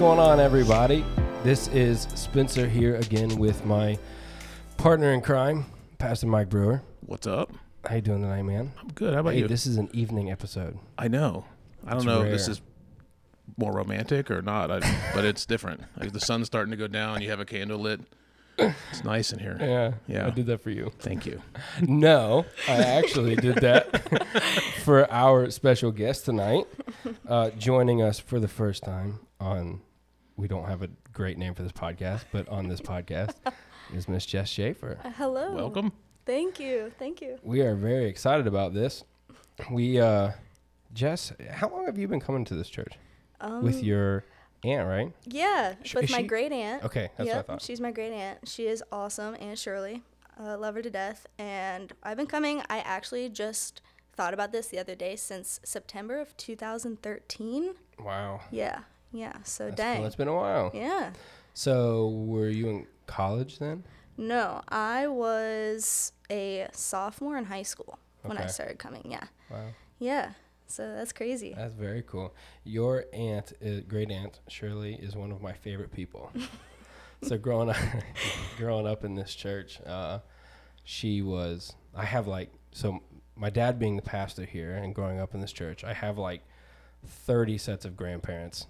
Well, hey, what's going on, everybody? This is Spencer here again with my partner in crime, Pastor Mike Brewer. What's up? How you doing tonight, man? I'm good. How about Hey, you? this is an evening episode. I know. I don't It's know if this is more romantic or not, I, but it's different. Like the sun's starting to go down. You have a candle lit. It's nice in here. Yeah, Yeah. I did that for you. Thank you. No, I actually did that for our special guest tonight, uh, joining us for the first time on. We don't have a great name for this podcast, but on this podcast is Miss Jess Schaefer. Uh, Hello. Welcome. Thank you. Thank you. We are very excited about this. We, uh, Jess, how long have you been coming to this church Um, with your aunt? Right? yeah, Sh- with my she- great aunt. Okay, that's yep, what I thought. she's my great aunt. She is awesome, Aunt Shirley. Uh, love her to death. And I've been coming. I actually just thought about this the other day since September of 2013. Wow. Yeah, yeah. So That's dang. cool. It's been a while. Yeah. So, were you in college then? No, I was a sophomore in high school when I started coming. Yeah. Wow. Yeah. So that's crazy. That's very cool. Your aunt, uh, great aunt Shirley, is one of my favorite people. so growing up, growing up in this church, uh, she was. I have like so. My dad being the pastor here and growing up in this church, I have like thirty sets of grandparents,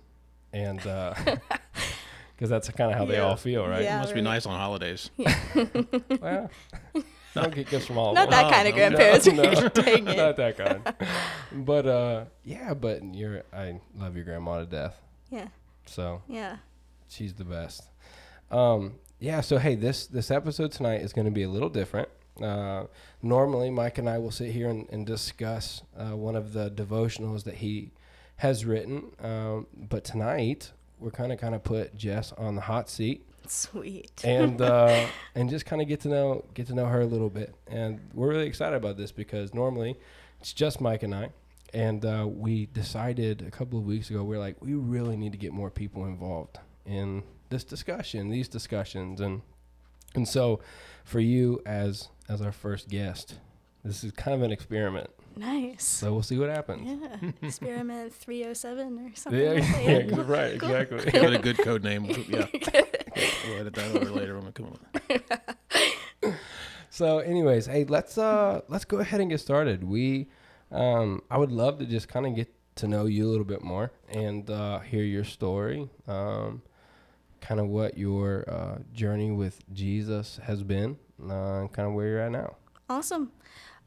and because that's kind of how they all feel, right? Yeah. Must be nice on holidays. Well, I don't get gifts from all Not of that kind of Oh, no, grandparents. no. Dang it. Not that kind. But uh, yeah, but you're. I love your grandma to death. Yeah. So Yeah. she's the best. Um, yeah. So hey, this this episode tonight is going to be a little different. Uh, normally, Mike and I will sit here and, and discuss uh, one of the devotionals that he has written. Um, but tonight, we're kind of kind of put Jess on the hot seat Sweet. and uh, and just kind of get to know get to know her a little bit. And we're really excited about this because normally it's just Mike and I, and uh, we decided a couple of weeks ago we're like we really need to get more people involved in this discussion, these discussions, and and so for you as as our first guest, this is kind of an experiment. Nice. So we'll see what happens. Yeah. Experiment 307 or something. Yeah, like that. yeah, cool. right, Cool. exactly. Give it a good code name. Yeah. We'll edit that over later when we come on. So, anyways, hey, let's uh let's go ahead and get started. We, um, I would love to just kind of get to know you a little bit more and uh, hear your story, um, kind of what your uh, journey with Jesus has been, uh, kind of where you're at now. Awesome.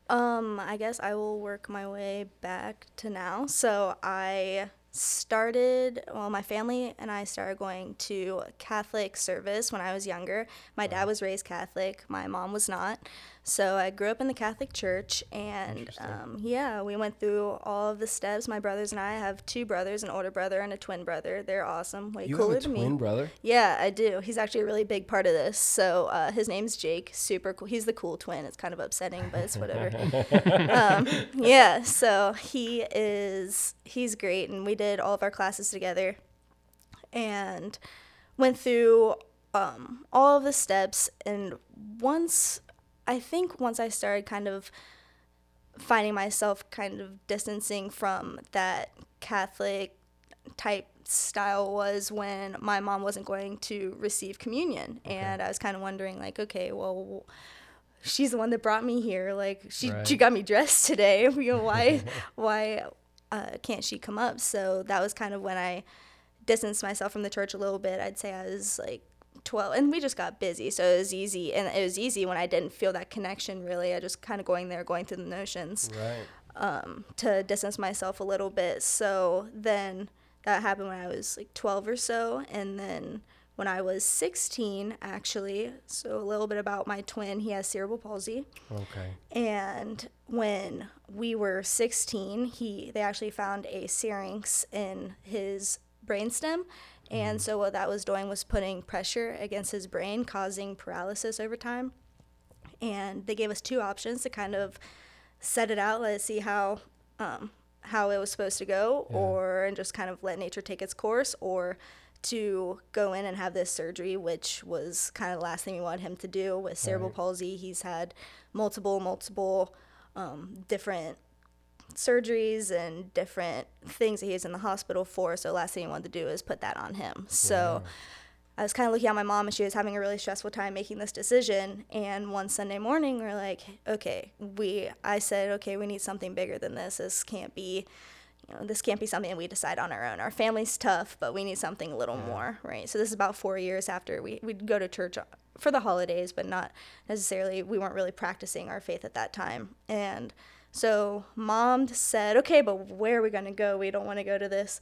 Um, I guess I will work my way back to now. So I started, well, my family and I started going to Catholic service when I was younger. My dad was raised Catholic, my mom was not. So I grew up in the Catholic Church, and um, yeah, we went through all of the steps. My brothers and I have two brothers, an older brother and a twin brother. They're awesome, way you cooler have a than twin me. brother. Yeah, I do. He's actually a really big part of this. So uh, his name's Jake. Super cool. He's the cool twin. It's kind of upsetting, but it's whatever. um, yeah. So he is. He's great, and we did all of our classes together, and went through um, all of the steps. And once, I think, once I started kind of finding myself kind of distancing from that Catholic type style was when my mom wasn't going to receive communion. And i was kind of wondering like okay well she's the one that brought me here. Like she, she got me dressed today. You know why why uh, can't she come up? So that was kind of when i distanced myself from the church a little bit. I'd say i was like 12 and we just got busy so it was easy and it was easy when i didn't feel that connection really i just kind of going there going through the notions Right. um, to distance myself a little bit. So then that happened when I was like 12 or so. And then when I was 16, actually, so a little bit about my twin, he has cerebral palsy. Okay. And when we were 16, he they actually found a syrinx in his brainstem. And so what that was doing was putting pressure against his brain, causing paralysis over time. And they gave us two options to kind of set it out, let it see how um, how it was supposed to go, Yeah. or and just kind of let nature take its course, or to go in and have this surgery, which was kind of the last thing we wanted him to do with cerebral Right. palsy. He's had multiple, multiple um, different surgeries and different things that he was in the hospital for. So last thing he wanted to do is put that on him. So. I was kind of looking at my mom, and she was having a really stressful time making this decision. And one Sunday morning, we are like, okay, we. I said, okay, we need something bigger than this. This can't be, you know, this can't be something that we decide on our own. Our family's tough, but we need something a little yeah. more, right? So this is about four years after we we'd go to church for the holidays, but not necessarily. We weren't really practicing our faith at that time, and so mom said, okay, but where are we going to go? We don't want to go to this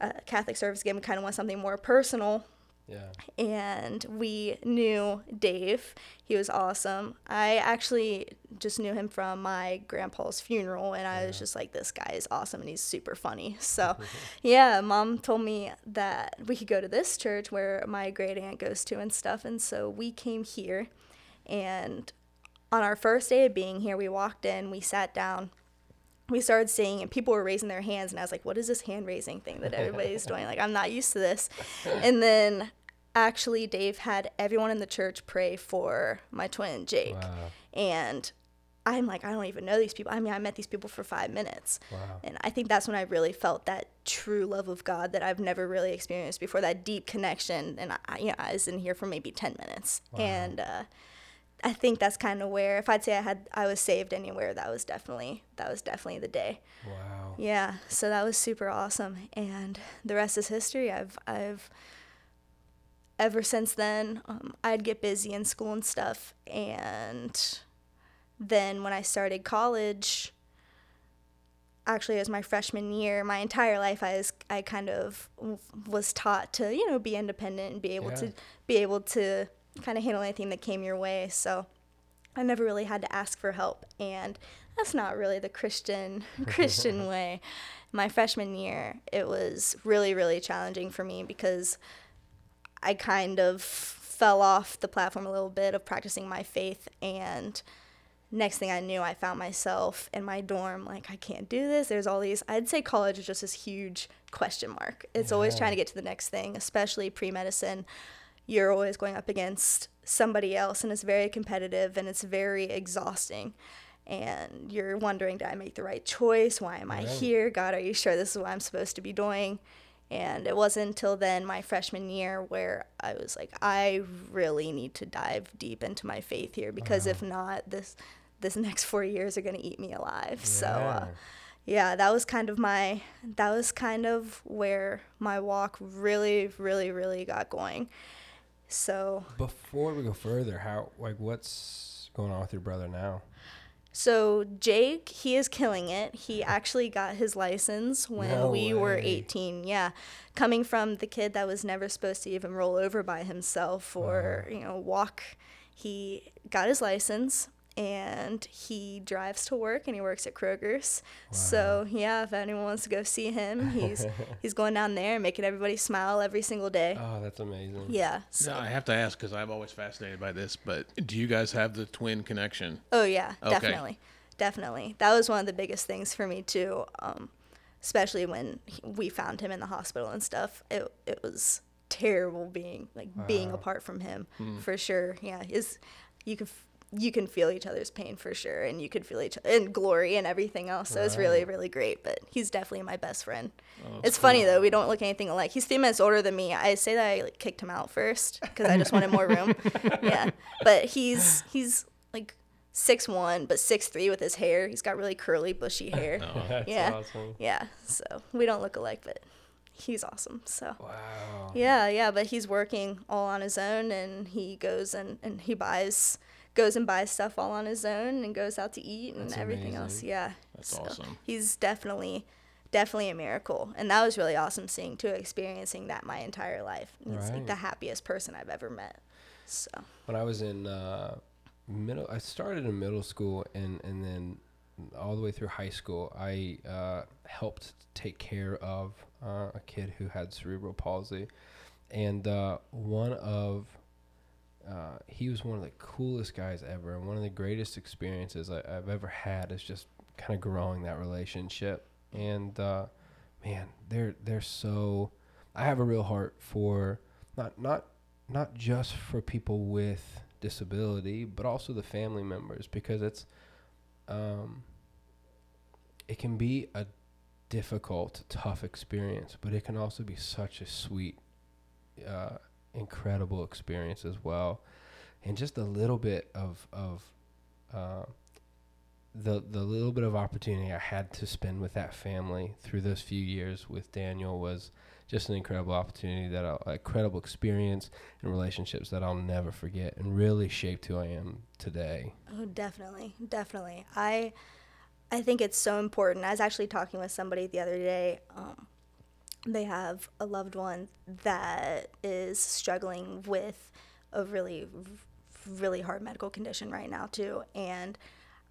uh, Catholic service again. We kind of want something more personal. Yeah. And we knew Dave. He was awesome. I actually just knew him from my grandpa's funeral, and I yeah. was just like, this guy is awesome and he's super funny. So, yeah, mom told me that we could go to this church where my great aunt goes to and stuff. And so we came here. And on our first day of being here, we walked in, we sat down we started singing and people were raising their hands and I was like, what is this hand raising thing that everybody's doing? Like I'm not used to this. And then actually Dave had everyone in the church pray for my twin Jake. Wow. And I'm like, I don't even know these people. I mean, I met these people for five minutes. Wow. And I think that's when I really felt that true love of God that I've never really experienced before, that deep connection. And I, you know, I was in here for maybe 10 minutes. Wow. And uh, I think that's kind of where, if I'd say I had, I was saved anywhere, that was definitely, that was definitely the day. Wow. Yeah. So that was super awesome. And the rest is history. I've, I've, ever since then, um, I'd get busy in school and stuff. And then when I started college, actually, it was my freshman year. My entire life, I was I kind of was taught to you know be independent and be able yeah. to be able to kind of handle anything that came your way. So I never really had to ask for help, and that's not really the Christian Christian way. My freshman year, it was really really challenging for me because I kind of fell off the platform a little bit of practicing my faith and next thing I knew I found myself in my dorm like I can't do this. There's all these I'd say college is just this huge question mark. It's yeah. always trying to get to the next thing, especially pre-medicine. You're always going up against somebody else and it's very competitive and it's very exhausting. And you're wondering, did I make the right choice? Why am I here? God, are you sure this is what I'm supposed to be doing? And it wasn't until then, my freshman year, where I was like, I really need to dive deep into my faith here because if not, this this next four years are gonna eat me alive. Yeah. So, uh, yeah, that was kind of my that was kind of where my walk really, really, really got going. So before we go further, how like what's going on with your brother now? So Jake, he is killing it. He actually got his license when no we way. were 18. Yeah. Coming from the kid that was never supposed to even roll over by himself or, uh-huh. you know, walk, he got his license and he drives to work and he works at Kroger's. Wow. So yeah, if anyone wants to go see him, he's he's going down there and making everybody smile every single day. Oh, that's amazing. Yeah. So. No, I have to ask because I'm always fascinated by this. But do you guys have the twin connection? Oh yeah, okay. definitely, definitely. That was one of the biggest things for me too. Um, especially when we found him in the hospital and stuff. It it was terrible being like wow. being apart from him hmm. for sure. Yeah, is you could you can feel each other's pain for sure, and you could feel each and glory and everything else. So right. it's really, really great. But he's definitely my best friend. Oh, it's cool. funny though; we don't look anything alike. He's three minutes older than me. I say that I like, kicked him out first because I just wanted more room. yeah, but he's he's like six one, but six three with his hair. He's got really curly, bushy hair. Oh, yeah, awesome. yeah. So we don't look alike, but he's awesome. So wow. Yeah, yeah. But he's working all on his own, and he goes and and he buys goes and buys stuff all on his own and goes out to eat and That's everything amazing. else. Yeah. That's so awesome. He's definitely definitely a miracle. And that was really awesome seeing too, experiencing that my entire life. He's right. like the happiest person I've ever met. So when I was in uh, middle I started in middle school and, and then all the way through high school I uh, helped take care of uh, a kid who had cerebral palsy. And uh, one of uh, he was one of the coolest guys ever, and one of the greatest experiences I, have ever had is just kind of growing that relationship. And uh, man, they're they're so. I have a real heart for not not not just for people with disability, but also the family members because it's um, it can be a difficult, tough experience, but it can also be such a sweet, uh, incredible experience as well, and just a little bit of of. Uh, the the little bit of opportunity I had to spend with that family through those few years with Daniel was just an incredible opportunity that I'll, a incredible experience and relationships that I'll never forget and really shaped who I am today. Oh, definitely, definitely. I I think it's so important. I was actually talking with somebody the other day. Um, they have a loved one that is struggling with a really really hard medical condition right now too and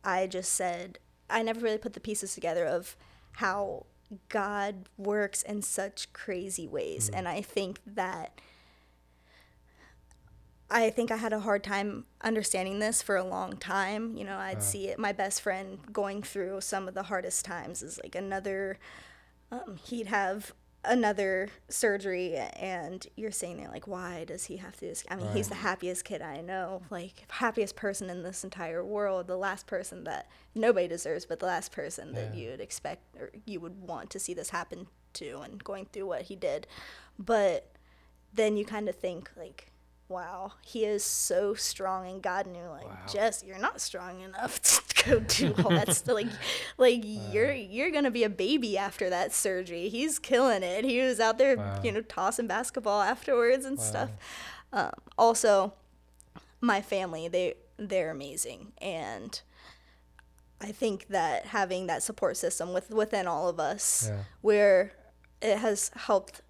I just said I never really put the pieces together of how God works in such crazy ways. Mm. And I think that I think I had a hard time understanding this for a long time. You know, I'd uh. see it. My best friend going through some of the hardest times is like another. Um, he'd have another surgery and you're saying there like why does he have to do i mean right. he's the happiest kid i know like happiest person in this entire world the last person that nobody deserves but the last person yeah. that you'd expect or you would want to see this happen to and going through what he did but then you kind of think like wow, he is so strong, and God knew like wow. Jess, you're not strong enough to go do all that stuff. Like, like wow. you're you're gonna be a baby after that surgery. He's killing it. He was out there, wow. you know, tossing basketball afterwards and stuff. Um, also, my family they they're amazing, and I think that having that support system with within all of us, yeah. where it has helped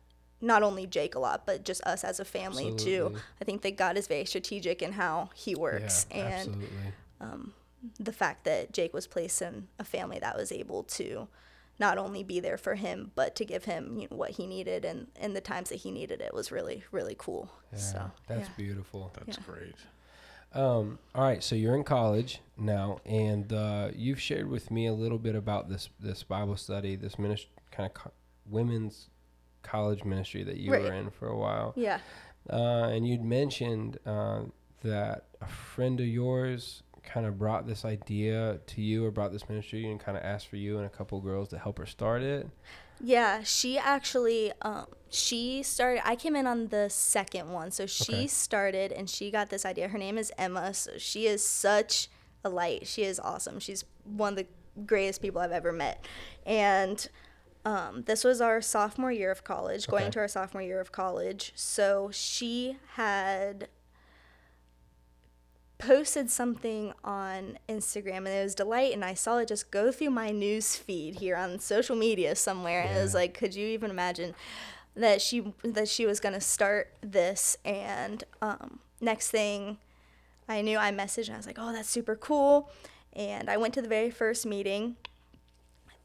not only Jake a lot, but just us as a family absolutely. too. I think that God is very strategic in how He works, yeah, and um, the fact that Jake was placed in a family that was able to not only be there for him, but to give him you know, what he needed and in the times that he needed it was really really cool. Yeah, so that's yeah. beautiful. That's yeah. great. Um, all right, so you're in college now, and uh, you've shared with me a little bit about this this Bible study, this ministry, kind of co- women's college ministry that you right. were in for a while. Yeah. Uh, and you'd mentioned uh, that a friend of yours kind of brought this idea to you or brought this ministry and kind of asked for you and a couple girls to help her start it. Yeah, she actually um, she started. I came in on the second one, so she okay. started and she got this idea. Her name is Emma. So she is such a light. She is awesome. She's one of the greatest people I've ever met, and um, this was our sophomore year of college, going to our sophomore year of college. So she had posted something on Instagram and it was Delight and I saw it just go through my news feed here on social media somewhere. Yeah. and it was like could you even imagine that she that she was going to start this? And um, next thing I knew I messaged and I was like oh that's super cool. And I went to the very first meeting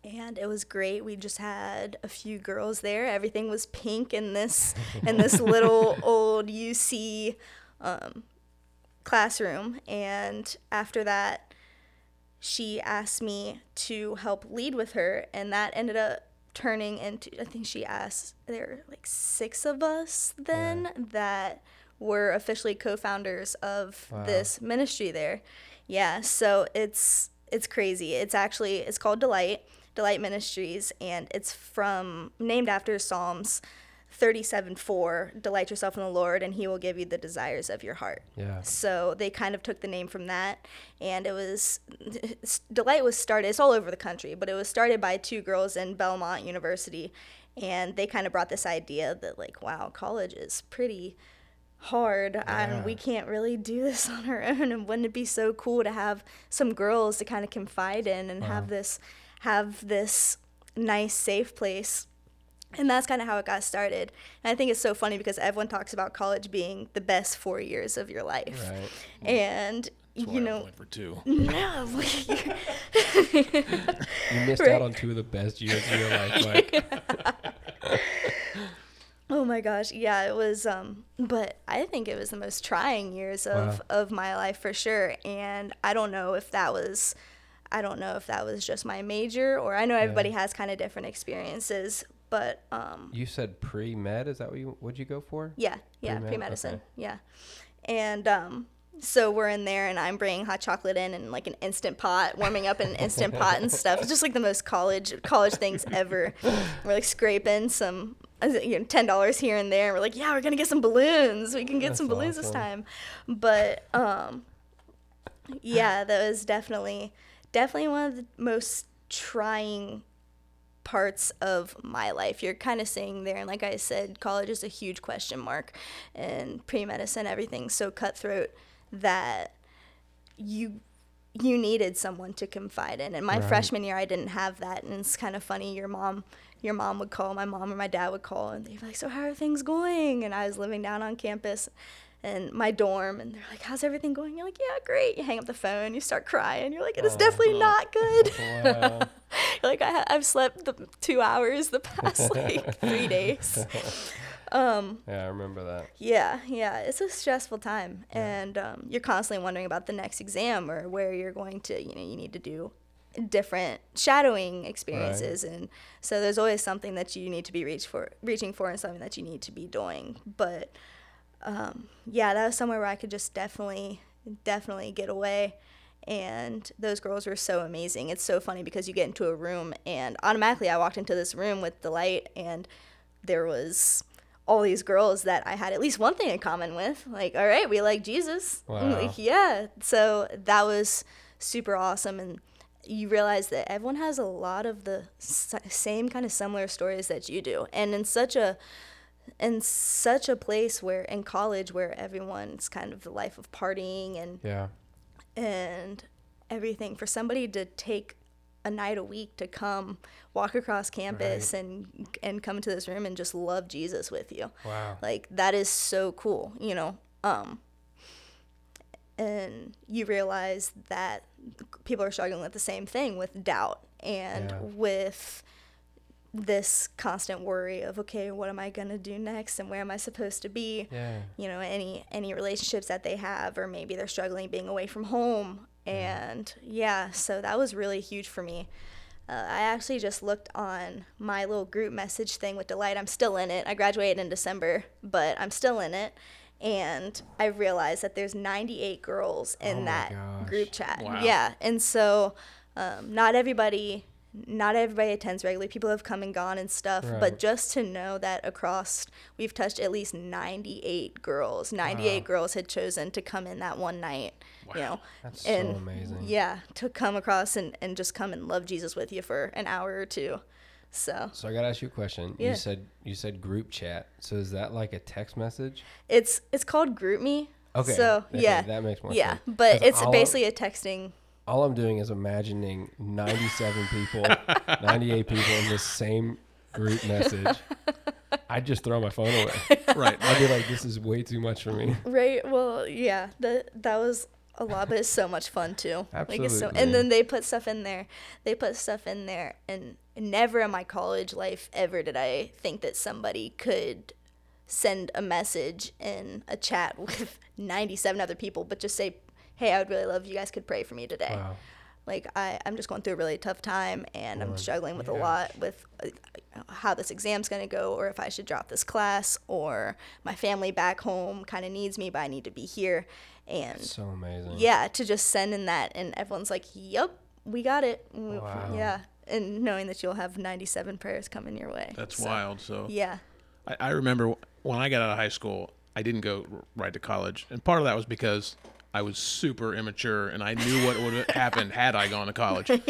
and it was great. We just had a few girls there. Everything was pink in this in this little old UC um, classroom. And after that, she asked me to help lead with her, and that ended up turning into. I think she asked there were like six of us then yeah. that were officially co-founders of wow. this ministry there. Yeah, so it's it's crazy. It's actually it's called Delight Delight Ministries, and it's from named after Psalms 37 4 delight yourself in the lord and he will give you the desires of your heart yeah so they kind of took the name from that and it was delight was started it's all over the country but it was started by two girls in belmont university and they kind of brought this idea that like wow college is pretty hard yeah. and we can't really do this on our own and wouldn't it be so cool to have some girls to kind of confide in and wow. have uh-huh. this have this nice, safe place. And that's kind of how it got started. And I think it's so funny because everyone talks about college being the best four years of your life. Right. And you know, for two. No, you missed right. out on two of the best years of your life, Mike. oh my gosh, yeah, it was. Um, but I think it was the most trying years of wow. of my life for sure. And I don't know if that was I don't know if that was just my major or I know everybody yeah. has kind of different experiences, but um, you said pre med. Is that what you would you go for? Yeah, yeah, pre medicine. Okay. Yeah, and um, so we're in there and I'm bringing hot chocolate in and like an instant pot, warming up in an instant pot and stuff. It's just like the most college college things ever. We're like scraping some you know, ten dollars here and there. And we're like, yeah, we're gonna get some balloons. We can get That's some balloons this time. But um, yeah, that was definitely definitely one of the most trying parts of my life. You're kind of sitting there, and like I said, college is a huge question mark, and pre medicine, everything's so cutthroat that you you needed someone to confide in. And my Right. freshman year, I didn't have that, and it's kind of funny. Your mom, your mom would call, my mom or my dad would call, and they'd be like, "So how are things going?" And I was living down on campus. And my dorm, and they're like, "How's everything going?" You're like, "Yeah, great." You hang up the phone, you start crying. You're like, "It is Oh. definitely not good." Wow. You're like I, i've slept the two hours the past like three days. Um, yeah, I remember that. yeah, yeah, it's a stressful time, and um, you're constantly wondering about the next exam or where you're going to. You know, you need to do different shadowing experiences, and so there's always something that you need to be reach for, reaching for, and something that you need to be doing. But um, yeah, that was somewhere where I could just definitely, definitely get away. And those girls were so amazing. It's so funny because you get into a room, and automatically I walked into this room with Delight, and there was all these girls that I had at least one thing in common with. Like, all right, we like Jesus. Wow. Like, yeah. So that was super awesome. And you realize that everyone has a lot of the same kind of similar stories that you do. And in such a in such a place where in college where everyone's kind of the life of partying and Yeah. and everything for somebody to take a night a week to come walk across campus and and come into this room and just love Jesus with you. Wow. Like that is so cool, you know. Um and you realize that people are struggling with the same thing with doubt and Yeah. with this constant worry of okay, what am I going to do next and where am I supposed to be? Yeah. you know any any relationships that they have or maybe they're struggling being away from home and yeah so that was really huge for me uh, i actually just looked on my little group message thing with delight i'm still in it i graduated in december but i'm still in it and i realized that there's 98 girls in Oh that gosh. group chat Wow. yeah and so um, not everybody not everybody attends regularly people have come and gone and stuff Right. but just to know that across we've touched at least 98 girls 98 Wow. girls had chosen to come in that one night you know That's so and amazing. yeah to come across and, and just come and love jesus with you for an hour or two so So I gotta ask you a question. Yeah. You said you said group chat. So is that like a text message? it's it's called GroupMe Okay. so okay, yeah that makes more sense. yeah sense. but it's all- basically a texting All I'm doing is imagining 97 people, 98 people in this same group message. I'd just throw my phone away. right. I'd be like, this is way too much for me. Right. Well, yeah. That that was a lot, but it's so much fun too. Like it's so, Absolutely. and then they put stuff in there. They put stuff in there, and never in my college life ever did I think that somebody could send a message in a chat with 97 other people, but just say, "Hey, I would really love if you guys could pray for me today." Wow. Like I, I'm just going through a really tough time, and I'm struggling with a lot with uh, how this exam's gonna go, or if I should drop this class, or my family back home kind of needs me, but I need to be here, and So amazing. yeah, to just send in that, and everyone's like, "Yep, we got it." Wow. Yeah, and knowing that you'll have 97 prayers coming your way. That's So, wild. So Yeah. I, I remember when I got out of high school, I didn't go right to college, and part of that was because I was super immature and I knew what would have happened had I gone to college.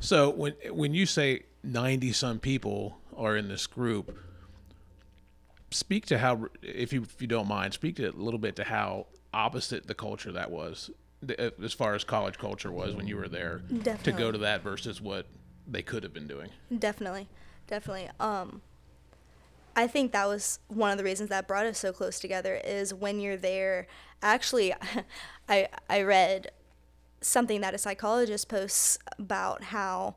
So when when you say ninety some people are in this group, speak to how, if you if you don't mind, speak to a little bit to how opposite the culture that was, uh, as far as college culture was when you were there, to go to that versus what they could have been doing. Definitely, definitely. Um, I think that was one of the reasons that brought us so close together. Is when you're there. Actually, I I read something that a psychologist posts about how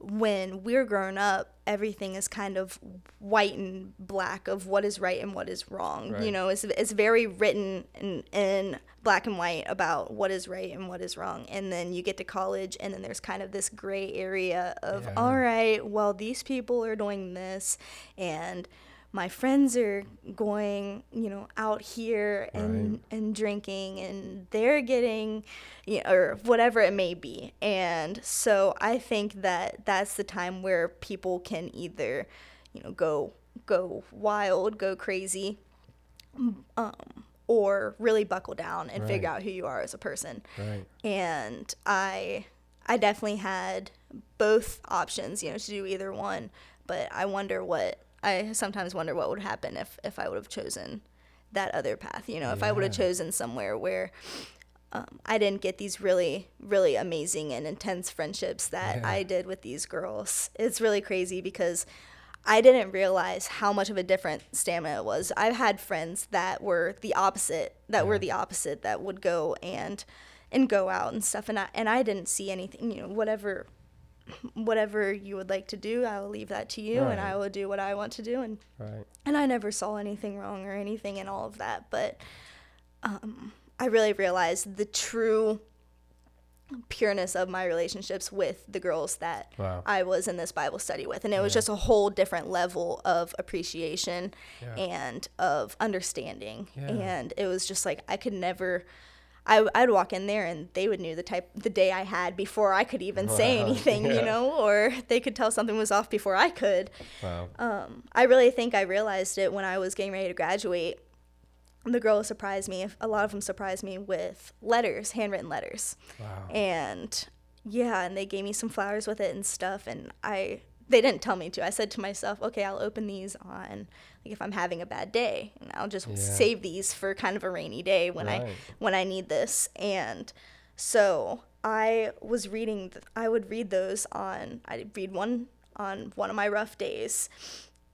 when we're grown up, everything is kind of white and black of what is right and what is wrong. You know, it's, it's very written in, in black and white about what is right and what is wrong. And then you get to college, and then there's kind of this gray area of, Yeah. all right, well, these people are doing this, and my friends are going, you know, out here and Right. and drinking and they're getting you know, or whatever it may be. And so I think that that's the time where people can either, you know, go go wild, go crazy, um, or really buckle down and figure out who you are as a person Right. and I I definitely had both options, you know, to do either one. But I wonder what I sometimes wonder what would happen if if I would have chosen that other path. You know, if I would have chosen somewhere where um, I didn't get these really really amazing and intense friendships that Yeah. I did with these girls. It's really crazy because. I didn't realize how much of a different stamina it was. I've had friends that were the opposite, that were the opposite, that would go and and go out and stuff and I and I didn't see anything, you know, whatever whatever you would like to do, I will leave that to you and I will do what I want to do and Right. and I never saw anything wrong or anything in all of that, but um I really realized the true pureness of my relationships with the girls that Wow. I was in this Bible study with. And it was just a whole different level of appreciation Yeah. and of understanding. Yeah. And it was just like I could never I, I'd walk in there and they would knew the type the day I had before I could even say anything, Yeah. you know, or they could tell something was off before I could. Wow. Um, I really think I realized it when I was getting ready to graduate. The girls surprised me. A lot of them surprised me with letters, handwritten letters Wow. and yeah and they gave me some flowers with it and stuff and i they didn't tell me to i said to myself okay i'll open these on like if i'm having a bad day and i'll just Yeah. save these for kind of a rainy day when i when i need this and so i was reading th- i would read those on i'd read one on one of my rough days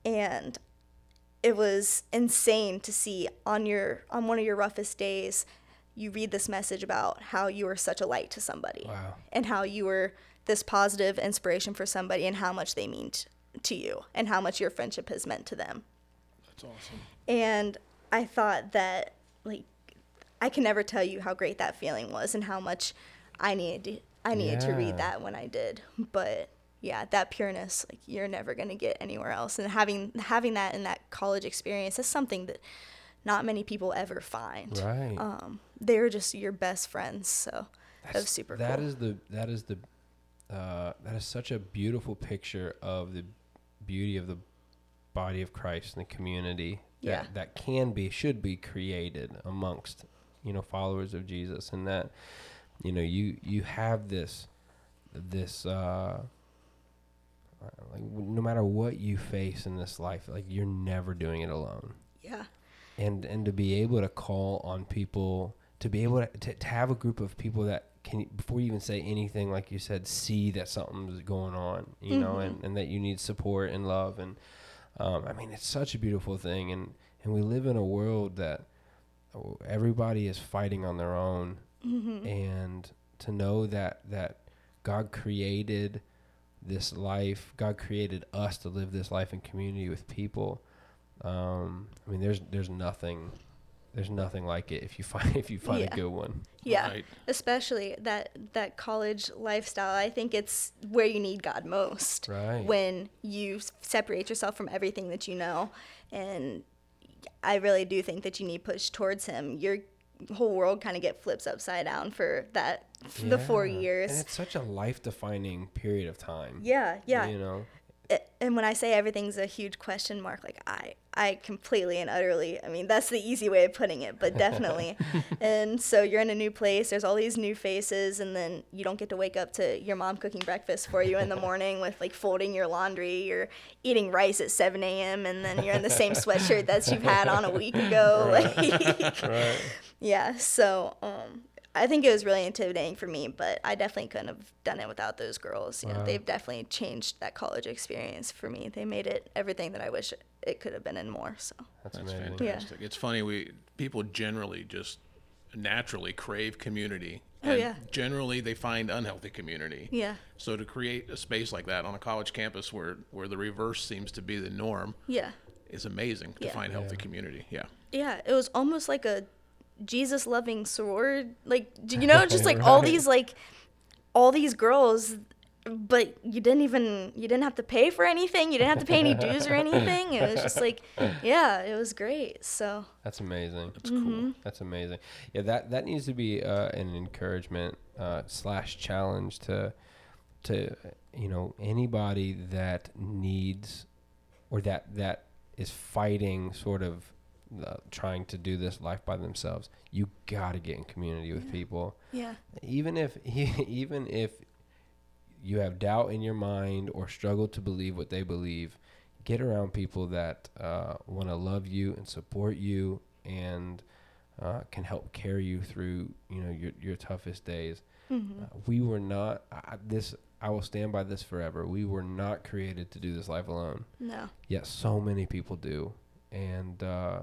and it was insane to see on your on one of your roughest days you read this message about how you were such a light to somebody Wow. and how you were this positive inspiration for somebody and how much they mean t- to you and how much your friendship has meant to them. That's awesome. and i thought that like i can never tell you how great that feeling was and how much i needed to, i needed to read that when i did. But yeah that pureness like you're never going to get anywhere else. And having having that in that college experience is something that not many people ever find. Right. um they're just your best friends so that was super That cool. is the that is the uh, that is such a beautiful picture of the beauty of the body of Christ and the community that Yeah. that can be should be created amongst you know followers of Jesus. And that you know you you have this this uh like no matter what you face in this life like you're never doing it alone. Yeah. And and to be able to call on people to be able to, to, to have a group of people that can before you even say anything like you said see that something's going on you know and, and that you need support and love. And um, i mean it's such a beautiful thing. And and we live in a world that everybody is fighting on their own. And to know that that god created this life god created us to live this life in community with people um, I mean, there's there's nothing, there's nothing like it if you find if you find Yeah. a good one. yeah Right. especially that that college lifestyle i think it's where you need god most Right. when you separate yourself from everything that you know and i really do think that you need push towards him your whole world kind of get flips upside down for that f- the four years and it's such a life defining period of time. yeah yeah You know. And when I say everything's a huge question mark, like I, I completely and utterly, I mean, that's the easy way of putting it, but definitely. and so you're in a new place, there's all these new faces, and then you don't get to wake up to your mom cooking breakfast for you in the morning with like folding your laundry, you're eating rice at 7 a.m., and then you're in the same sweatshirt that you've had on a week ago. Like, Right. yeah, so um, I think it was really intimidating for me, but I definitely couldn't have done it without those girls. You know, they've definitely changed that college experience for me. They made it everything that I wish it could have been and more. So That's, That's amazing. fantastic. It's funny we people generally just naturally crave community. Oh, yeah. Generally, they find unhealthy community. yeah, So to create a space like that on a college campus where where the reverse seems to be the norm yeah, is amazing to Yeah. find healthy Yeah. community. Yeah. yeah. It was almost like a Jesus loving soror, like you know, just like all these like all these girls but you didn't even you didn't have to pay for anything. You didn't have to pay any dues or anything. It was just like, yeah, it was great. So That's amazing. That's cool. That's amazing. Yeah, that that needs to be uh, an encouragement uh, slash challenge to to you know anybody that needs or that that is fighting sort of uh, trying to do this life by themselves. You got to get in community with people, yeah, even if even if you have doubt in your mind or struggle to believe what they believe. Get around people that uh, want to love you and support you and uh, can help carry you through you know your your toughest days. Mm-hmm. Uh, we were not I, this. I will stand by this forever. We were not created to do this life alone. no, Yet so many people do, and uh,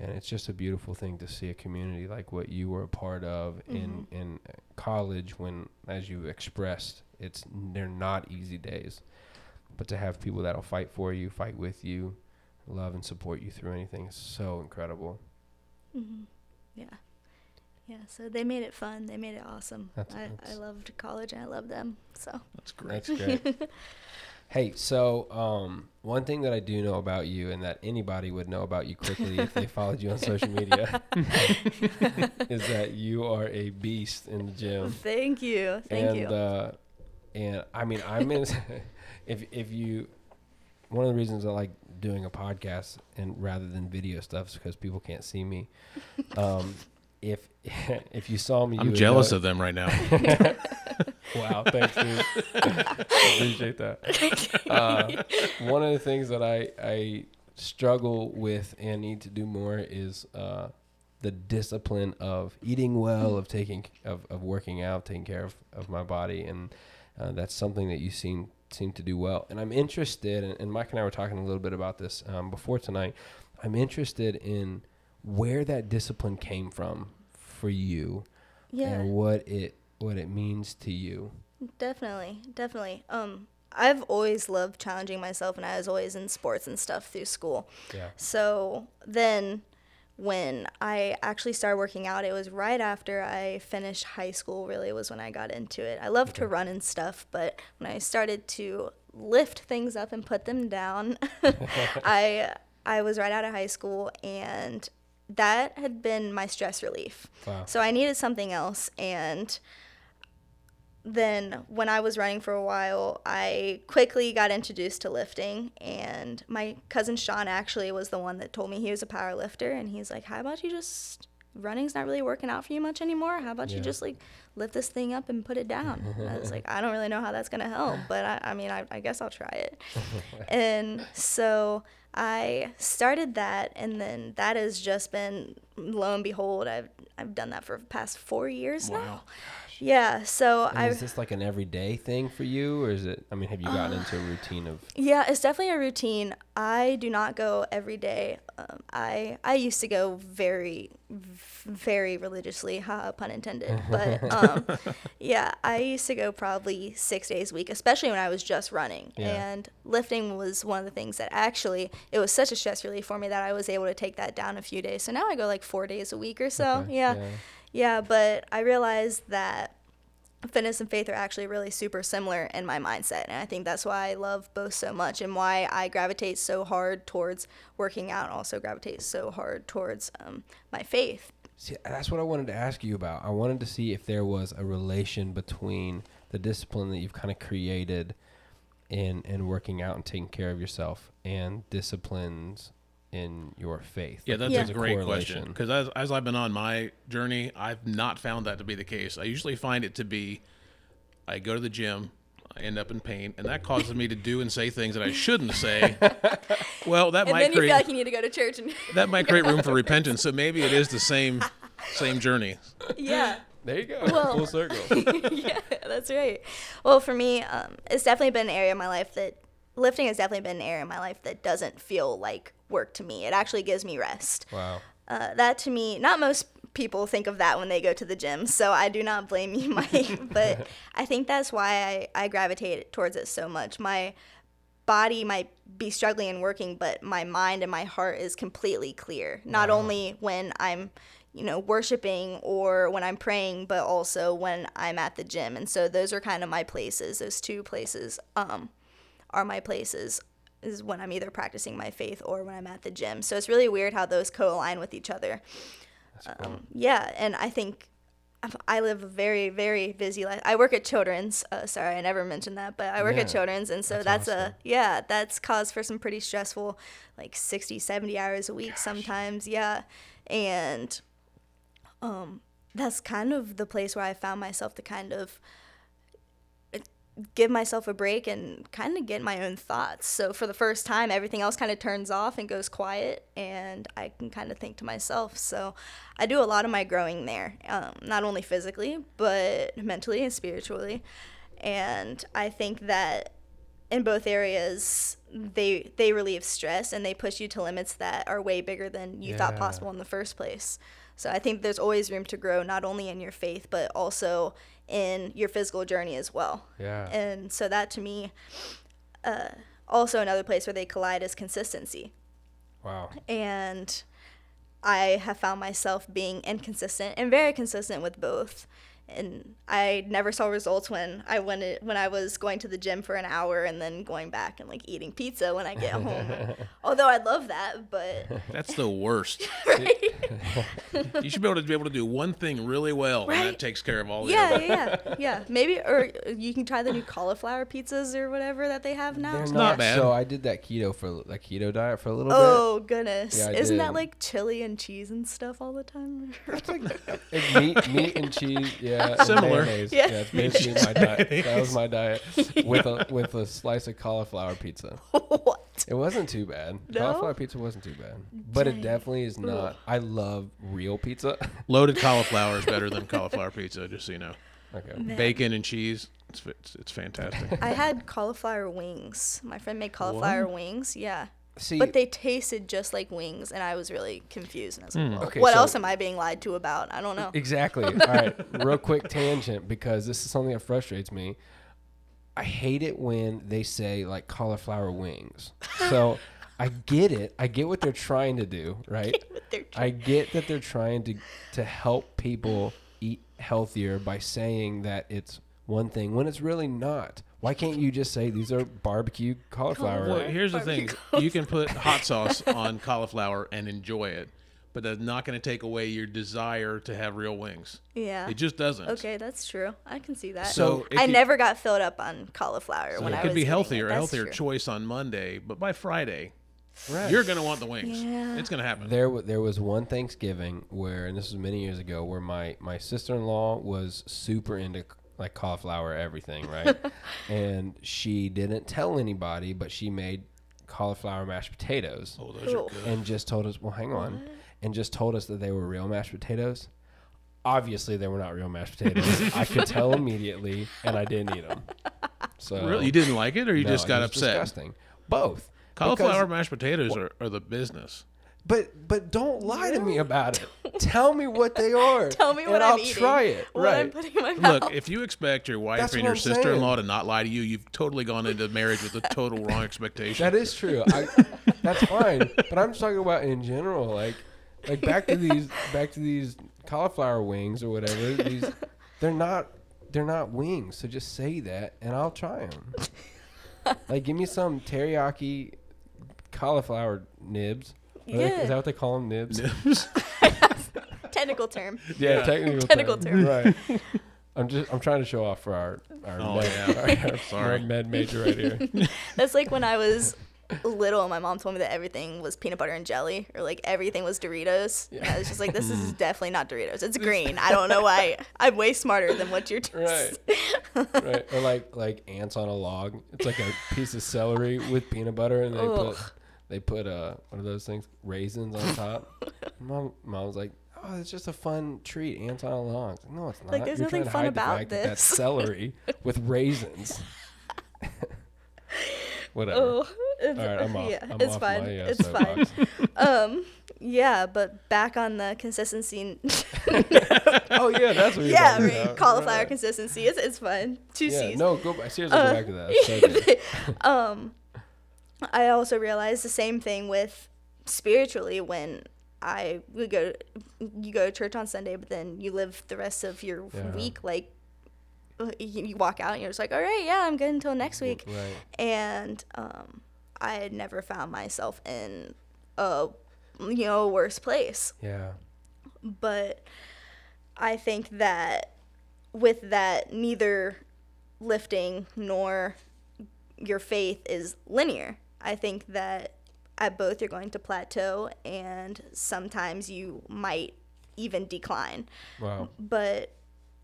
and it's just a beautiful thing to see a community like what you were a part of in in college. When, as you expressed, it's they're not easy days, but to have people that'll fight for you, fight with you, love and support you through anything is so incredible. hmm yeah, yeah. So they made it fun. They made it awesome. That's- I, I loved college and I loved them. So That's great. That's great. hey, so um, one thing that I do know about you, and that anybody would know about you quickly if they followed you on social media, is that you are a beast in the gym. thank you, thank and you. uh, and I mean, I'm in. if if you, one of the reasons I like doing a podcast and rather than video stuff is because people can't see me. Um, if if you saw me, you I'm jealous know- of them right now. Wow, thanks, dude. Appreciate that. Uh, one of the things that I I struggle with and need to do more is uh, the discipline of eating well, of taking of, of working out, taking care of, of my body, and uh, that's something that you seem seem to do well. And I'm interested, and, and Mike and I were talking a little bit about this um, before tonight. I'm interested in where that discipline came from for you, yeah. and what it what it means to you. Definitely, definitely. Um, I've always loved challenging myself, and I was always in sports and stuff through school. Yeah. So then, when I actually started working out, it was right after I finished high school. Really, was when I got into it. I love to run and stuff, but when I started to lift things up and put them down, I I was right out of high school, and that had been my stress relief. Wow. So I needed something else, and then when I was running for a while, I quickly got introduced to lifting, and my cousin Sean actually was the one that told me he was a power lifter, and he's like, "How about you just running's not really working out for you much anymore? How about Yeah. you just like lift this thing up and put it down?" And I was like, "I don't really know how that's gonna help, but I, I mean, I, I guess I'll try it." and so I started that, and then that has just been lo and behold, I've I've done that for the past four years now. Yeah, so I is this like an everyday thing for you, or is it? I mean, have you gotten into a routine of? yeah, it's definitely a routine. I do not go every day. Um, I I used to go very very religiously, haha, pun intended. But um, yeah, I used to go probably six days a week, especially when I was just running. Yeah. And lifting was one of the things that actually it was such a stress relief for me that I was able to take that down a few days. So now I go like four days a week or so. Okay, Yeah. yeah. Yeah, but I realized that fitness and faith are actually really super similar in my mindset. And I think that's why I love both so much and why I gravitate so hard towards working out and also gravitate so hard towards um, my faith. See, that's what I wanted to ask you about. I wanted to see if there was a relation between the discipline that you've kind of created in in working out and taking care of yourself and disciplines in your faith. Yeah, that's Yeah. a great question. Because as, as I've been on my journey, I've not found that to be the case. I usually find it to be I go to the gym, I end up in pain, and that causes me to do and say things that I shouldn't say. well, that might create like you need to go to church and that might create room for repentance. So maybe it is the same same journey. yeah. There you go. Well- Full circle. yeah, that's right. Well, for me, um, it's definitely been an area of my life that lifting has definitely been an area of my life that doesn't feel like work to me. It actually gives me rest. wow. Uh, that to me, not most people think of that when they go to the gym, so I do not blame you, Mike. but I think that's why I, I gravitate towards it so much. My body might be struggling and working, but my mind and my heart is completely clear. Not only when I'm you know, worshiping or when I'm praying, but also when I'm at the gym. And so those are kind of my places. Those two places um, are my places is when I'm either practicing my faith or when I'm at the gym. So it's really weird how those co-align with each other. Um, yeah, and I think I live a very, very busy life. I work at Children's. Uh, sorry, I never mentioned that, but I work Yeah, at Children's, and so that's that's, awesome. a yeah, that's cause for some pretty stressful, like 60, 70 hours a week sometimes. Yeah, and um, that's kind of the place where I found myself to kind of give myself a break and kind of get my own thoughts. So for the first time, everything else kind of turns off and goes quiet, and I can kind of think to myself. So I do a lot of my growing there, um, not only physically, but mentally and spiritually. And I think that in both areas, they they relieve stress and they push you to limits that are way bigger than you thought possible in the first place. So I think there's always room to grow, not only in your faith, but also in your physical journey as well. Yeah. And so that to me, uh, also another place where they collide is consistency. Wow. And I have found myself being inconsistent and very consistent with both. And I never saw results when I went it, when I was going to the gym for an hour and then going back and like eating pizza when I get home. Although I love that, but That's the worst. You should be able to be able to do one thing really well, and that takes care of all the yeah, other. yeah, yeah, yeah. Maybe or you can try the new cauliflower pizzas or whatever that they have now. They're not not bad. So I did that keto for that keto diet for a little bit. Oh goodness! Yeah, Isn't that like chili and cheese and stuff all the time? bit. It's meat, meat and cheese. Yeah, and Similar. mayonnaise. Yeah. Yeah, it's basically my diet. That was my diet with a with a slice of cauliflower pizza. what? It wasn't too bad. No? Cauliflower pizza wasn't too bad, but it definitely is not. I love real pizza. Loaded cauliflower is better than cauliflower pizza, just so you know. okay. Man. Bacon and cheese, it's it's, it's fantastic. I had cauliflower wings. My friend made cauliflower wings. Yeah. See, But they tasted just like wings, and I was really confused. And I was like, hmm. well, Okay, what so- else am I being lied to about? I don't know. Exactly. All right. Real quick tangent because this is something that frustrates me. I hate it when they say like cauliflower wings. So I get it. I get what they're trying to do, right? With their I get that they're trying to to help people eat healthier by saying that it's one thing when it's really not. Why can't you just say these are barbecue cauliflower? well, here's the thing: you can put hot sauce on cauliflower and enjoy it, but that's not going to take away your desire to have real wings. yeah. It just doesn't. Okay, that's true. I can see that. So I you- never got filled up on cauliflower when it I could was be healthier, a healthier true. choice on Monday, but by Friday, Right. you're going to want the wings. Yeah. It's going to happen. There, wa- there was one Thanksgiving where, and this was many years ago, where my my sister in law was super into like cauliflower everything, right? and she didn't tell anybody, but she made cauliflower mashed potatoes, Oh, those Cool. are good. and just told us, well, hang on, and just told us that they were real mashed potatoes. Obviously, they were not real mashed potatoes. I could tell immediately, and I didn't eat them. So Really? You didn't like it, or you no, just it got was upset? Disgusting. Both. Cauliflower Because- mashed potatoes are, are the business. But but don't lie to me about it. Tell me what they are. Tell me and what I'll I'm eating. try it. What I'm right. putting in my mouth. Look, if you expect your wife That's and what your I'm saying. sister-in-law to not lie to you, you've totally gone into marriage with a total wrong expectation. That is true. I, that's fine. But I'm just talking about in general, like like back to these back to these cauliflower wings or whatever. These they're not they're not wings. So just say that and I'll try them. like give me some teriyaki cauliflower nibs. Are they- Yeah. Is that what they call them? Nibs. Nibs. Technical term. Yeah, Yeah. technical, Technical term. term. Right. I'm just I'm trying to show off for our our, Oh, med, yeah. our, Sorry. our med major right here. That's like when I was little and my mom told me that everything was peanut butter and jelly or like everything was Doritos. And I was just like, this is definitely not Doritos. It's green. I don't know why. I'm way smarter than what you're Right. right. Or like like ants on a log. It's like a piece of celery with peanut butter and they put Ugh. They put uh what are those things? Raisins on top. mom mom was like, Oh, it's just a fun treat, ants on a log. No, it's not. Like, there's You're nothing fun about fact that that's celery with raisins. Whatever. Oh, it's, All right, I'm off. yeah, I'm it's off fine. my, uh, it's fine. Um, yeah, but back on the consistency. oh yeah, that's what you're yeah, right. about. Cauliflower Right. consistency. It's, it's fun. Two Yeah, C's. no, go back. Seriously, Uh, go back to that. So um, I also realized the same thing with spiritually when I would go, you go to church on Sunday, but then you live the rest of your Yeah. week like you, you walk out and you're just like, all right, yeah, I'm good until next week. Right. And um, I had never found myself in a you know worse place Yeah. but I think that with that, neither lifting nor your faith is linear. I think that at both you're going to plateau and sometimes you might even decline. Wow. But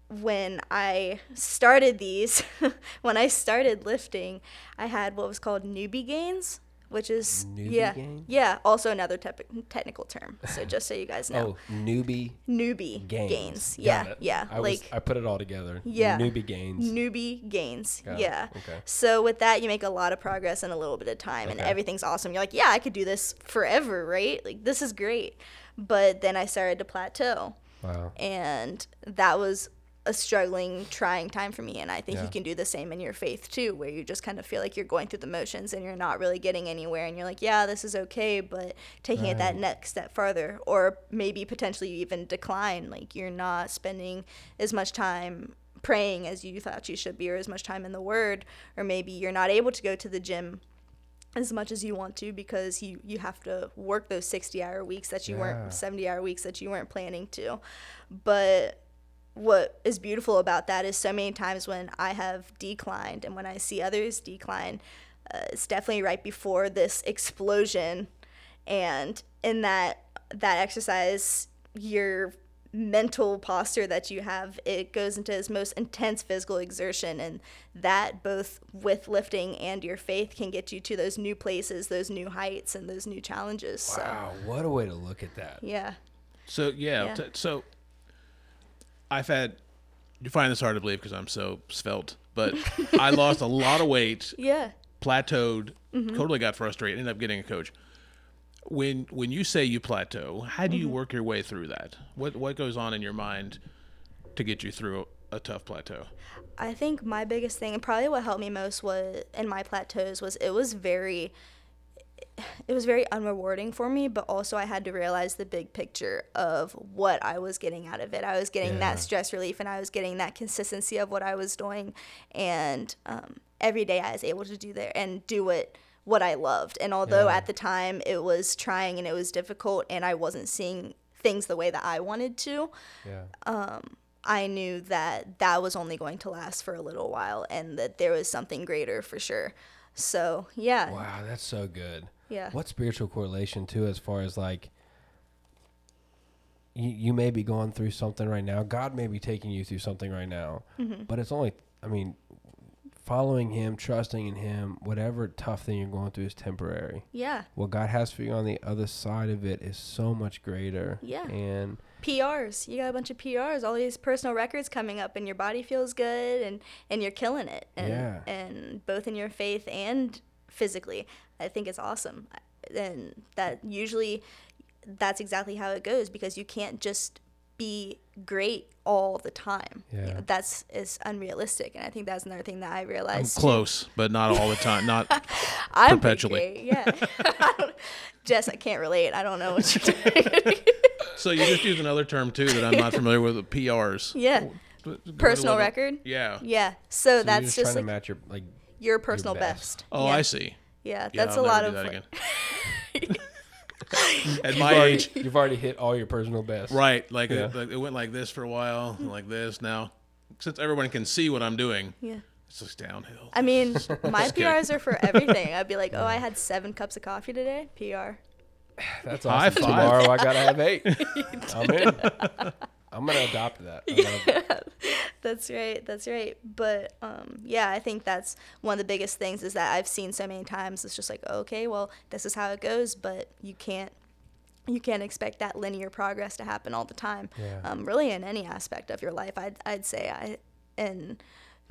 when I started these, when I started lifting, I had what was called newbie gains, which is Newbie yeah, yeah, also another tep- technical term. So just so you guys know Oh, newbie newbie gains. gains. Yeah, yeah. I was, like I put it all together. Yeah. Newbie gains. newbie gains. Got it. Yeah. Okay. So with that, you make a lot of progress in a little bit of time, and everything's awesome. You're like, yeah, I could do this forever, right? Like this is great. But then I started to plateau, wow. and that was a struggling, trying time for me. And I think Yeah. you can do the same in your faith too, where you just kind of feel like you're going through the motions and you're not really getting anywhere. And you're like, yeah, this is okay, but taking it that next step farther, or maybe potentially you even decline. Like you're not spending as much time praying as you thought you should be, or as much time in the Word, or maybe you're not able to go to the gym as much as you want to because you you have to work those 60 hour weeks that you Yeah. weren't 70 hour weeks that you weren't planning to but what is beautiful about that is so many times when I have declined and when I see others decline, uh, it's definitely right before this explosion, and in that that exercise, your mental posture that you have it goes into its most intense physical exertion and that both with lifting and your faith can get you to those new places those new heights and those new challenges so Wow. What a way to look at that. yeah So yeah, Yeah. t- so I've had. You find this hard to believe because I'm so svelte, but I lost a lot of weight, yeah plateaued, Mm-hmm. totally got frustrated, ended up getting a coach. When when you say you plateau, how do you Mm-hmm. work your way through that? What what goes on in your mind to get you through a tough plateau? I think my biggest thing, and probably what helped me most was in my plateaus, was it was very, it was very unrewarding for me. But also, I had to realize the big picture of what I was getting out of it. I was getting Yeah. that stress relief, and I was getting that consistency of what I was doing, and um, every day I was able to do there and do it what I loved. And although Yeah. at the time it was trying and it was difficult, and I wasn't seeing things the way that I wanted to, Yeah. I knew that that was only going to last for a little while and that there was something greater for sure. So, yeah. Wow, that's so good. Yeah. What spiritual correlation too, as far as like you, you may be going through something right now. God may be taking you through something right now, Mm-hmm. but it's only. I mean, following Him, trusting in Him, whatever tough thing you're going through is temporary. Yeah. What God has for you on the other side of it is so much greater. Yeah. And PRs. You got a bunch of PRs, all these personal records coming up and your body feels good and and you're killing it. And Yeah. and both in your faith and physically. I think it's awesome. And that usually that's exactly how it goes because you can't just be great all the time. You Yeah. know, that's is unrealistic and I think that's another thing that I realized. I'm realized. too. close, but not all the time. Not I'm perpetually. Great, yeah. I don't- Jess, I can't relate. I don't know what you're doing. so. You just use another term too that I'm not familiar with. PRs. Yeah. What- what- Personal record. Yeah. Yeah. So, so you're that's just, just trying like to match your like. your personal best. best. Oh, yeah. I see. Yeah, Yeah, that's I'll a lot of that like, again. At You've my already, age, you've already hit all your personal best. right? Like, Yeah. it, like it went like this for a while, like this. Now, since everyone can see what I'm doing, yeah. it's just downhill. I mean, my kidding. PRs are for everything. I'd be like, oh, I had seven cups of coffee today. PR. That's High awesome. five. Tomorrow I gotta have eight. I'm in. I'm gonna adopt that. It. That's right. That's right. But um, yeah, I think that's one of the biggest things is that I've seen so many times. It's just like, okay, well, this is how it goes, but you can't. You can't expect that linear progress to happen all the time. Yeah. Um, really, in any aspect of your life, I'd I'd say I, and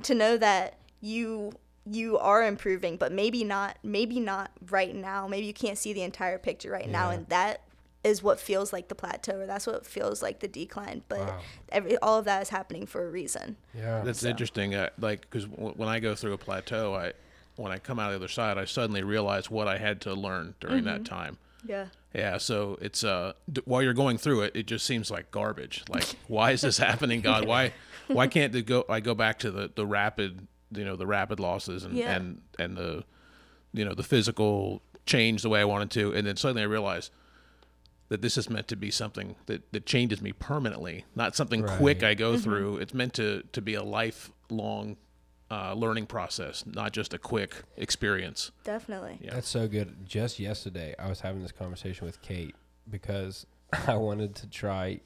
to know that you you are improving, but maybe not maybe not right now. Maybe you can't see the entire picture right now, and that is what feels like the plateau, or that's what feels like the decline. But Wow. every all of that is happening for a reason. Yeah. That's So- interesting. Uh, like, because w- when I go through a plateau, I when I come out of the other side, I suddenly realize what I had to learn during that time. Yeah. Yeah, so it's uh d- while you're going through it, it just seems like garbage. Like, why is this happening, God? Why why can't it go? I go back to the the rapid, you know, the rapid losses and Yeah. and and the you know the physical change the way I wanted to, and then suddenly I realize that this is meant to be something that that changes me permanently, not something quick I go through. It's meant to to be a lifelong uh, learning process, not just a quick experience. Definitely. Yeah. That's so good. Just yesterday, I was having this conversation with Kate because I wanted to try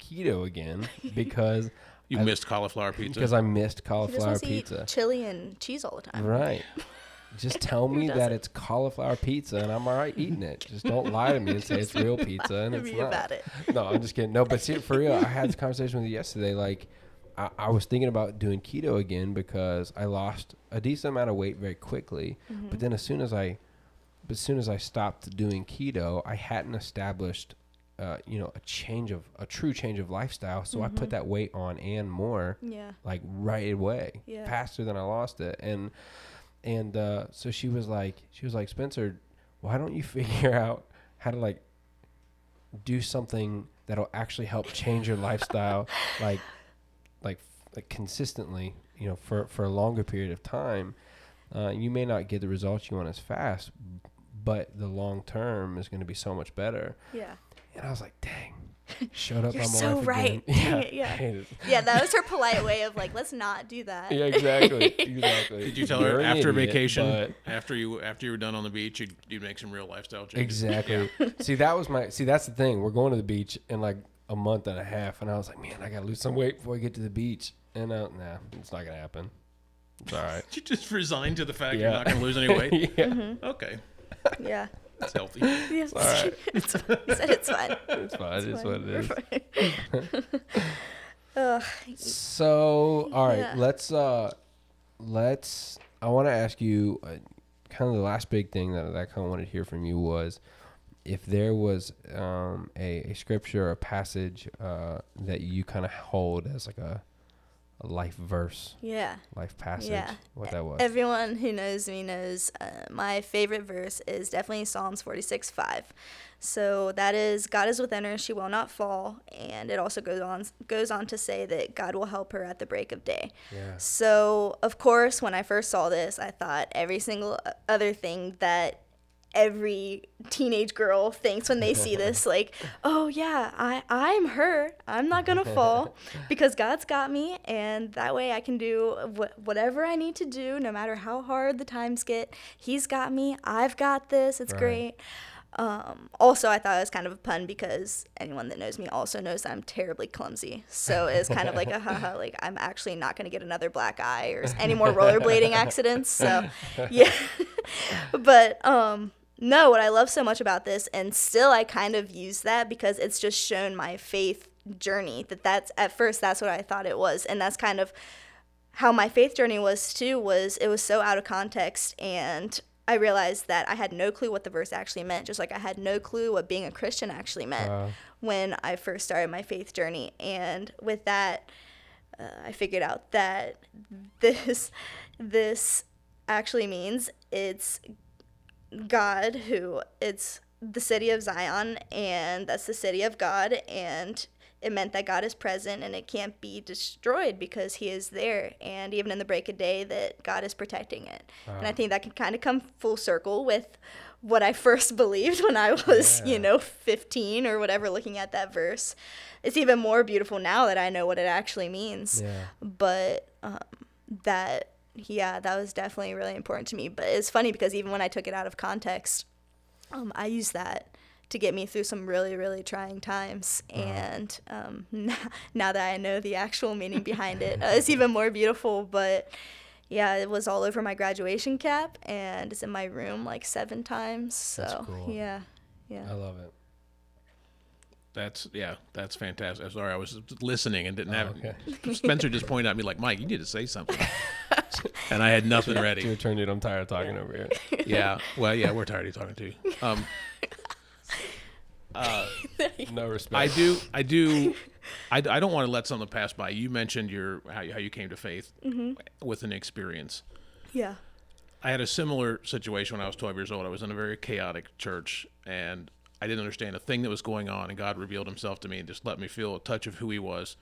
keto again because You I- missed cauliflower pizza. because I missed He just cauliflower wants to pizza. eat chili and cheese all the time. Right. Just tell me that it's cauliflower pizza and I'm all right eating it. Just don't lie to me and say it's real pizza and it's not. about it. No, I'm just kidding. No, but see, for real, I had this conversation with you yesterday. Like, I, I was thinking about doing keto again because I lost a decent amount of weight very quickly. Mm-hmm. But then as soon as I, as soon as I stopped doing keto, I hadn't established, uh, you know, a change of a true change of lifestyle. So I Mm-hmm. put that weight on and more Yeah. like right away, Yeah. faster than I lost it. And and uh, so she was like, she was like, Spencer, why don't you figure out how to like do something that'll actually help change your lifestyle, like like like consistently, you know, for for a longer period of time. Uh, you may not get the results you want as fast, but the long term is going to be so much better. Yeah. And I was like, dang, showed up You're on my so life right. again. Dang yeah. I hate it. Yeah, that was her polite way of like, let's not do that. Yeah, exactly. Exactly. Did you tell You're her after idiot, vacation, but- after you after you were done on the beach, you'd, you'd make some real lifestyle changes? Exactly. see, that was my. See, that's the thing. We're going to the beach in like a month and a half, and I was like, man, I gotta lose some weight before I get to the beach. And uh, nah, it's not gonna happen. It's all right. You just resigned to the fact Yeah. you're not going to lose any weight. yeah, Mm-hmm. Okay, Yeah. That's healthy. Yes. all right. it's, he said it's fine. it's fine. It's It's what it fine. Fine. Ugh. So, all right, Yeah. let's uh, let's. I want to ask you, uh, kind of the last big thing that, that I kind of wanted to hear from you was, if there was um, a, a scripture or a passage uh, that you kind of hold as like a, a life verse, Yeah. life passage, Yeah. what that was. Everyone who knows me knows uh, my favorite verse is definitely Psalms 46 5. So that is God is within her, she will not fall, and it also goes on goes on to say that God will help her at the break of day. yeah. So, of course, when I first saw this, I thought every single other thing that every teenage girl thinks when they see this like, "Oh yeah, I I'm her. I'm not going to fall because God's got me and that way I can do wh- whatever I need to do no matter how hard the times get. He's got me. I've got this. It's Right. great." Um, also, I thought it was kind of a pun because anyone that knows me also knows that I'm terribly clumsy. So it's kind of like a haha, like I'm actually not going to get another black eye or any more rollerblading accidents. So, yeah. but um, no, what I love so much about this, and still I kind of use that because it's just shown my faith journey. That that's at first that's what I thought it was, and that's kind of how my faith journey was too was it was so out of context and I realized that I had no clue what the verse actually meant, just like I had no clue what being a Christian actually meant Wow. when I first started my faith journey. And with that, uh, I figured out that this this actually means it's God who it's the city of Zion and that's the city of God and it meant that God is present and it can't be destroyed because he is there and even in the break of day that God is protecting it. And I think that can kind of come full circle with what I first believed when I was, Yeah. you know, 15 or whatever looking at that verse. It's even more beautiful now that I know what it actually means Yeah. but um, that yeah that was definitely really important to me but it's funny because even when i took it out of context um, i used that to get me through some really really trying times and um, now, now that i know the actual meaning behind it uh, it's even more beautiful but yeah it was all over my graduation cap and it's in my room like seven times so cool. yeah yeah I love it. That's yeah, that's fantastic. I'm sorry, I was listening and didn't Oh, have. okay. Spencer just pointed at me like, Mike, you need to say something, and I had nothing It's your ready. turn, dude. I'm tired of talking over here. Yeah, well, yeah, we're tired of talking to you. Um, uh, No respect. I do, I do, I, I don't want to let something pass by. You mentioned your how you, how you came to faith with an experience. yeah I had a similar situation when I was 12 years old. I was in a very chaotic church, and I didn't understand a thing that was going on. And God revealed Himself to me and just let me feel a touch of who He was.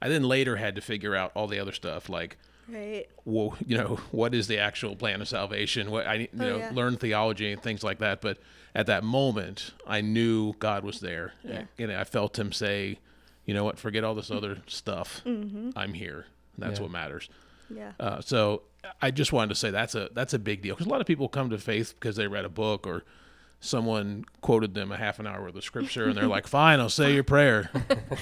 I then later had to figure out all the other stuff, like Right. well, you know, what is the actual plan of salvation? What I, you Oh, know, yeah. learn theology and things like that. But at that moment, I knew God was there, Yeah. and I felt Him say, "You know what? Forget all this other stuff. Mm-hmm. I'm here. That's Yeah. what matters." Yeah. Uh, so I just wanted to say that's a that's a big deal because a lot of people come to faith because they read a book or someone quoted them a half an hour worth of scripture and they're like, "Fine, I'll say your prayer,"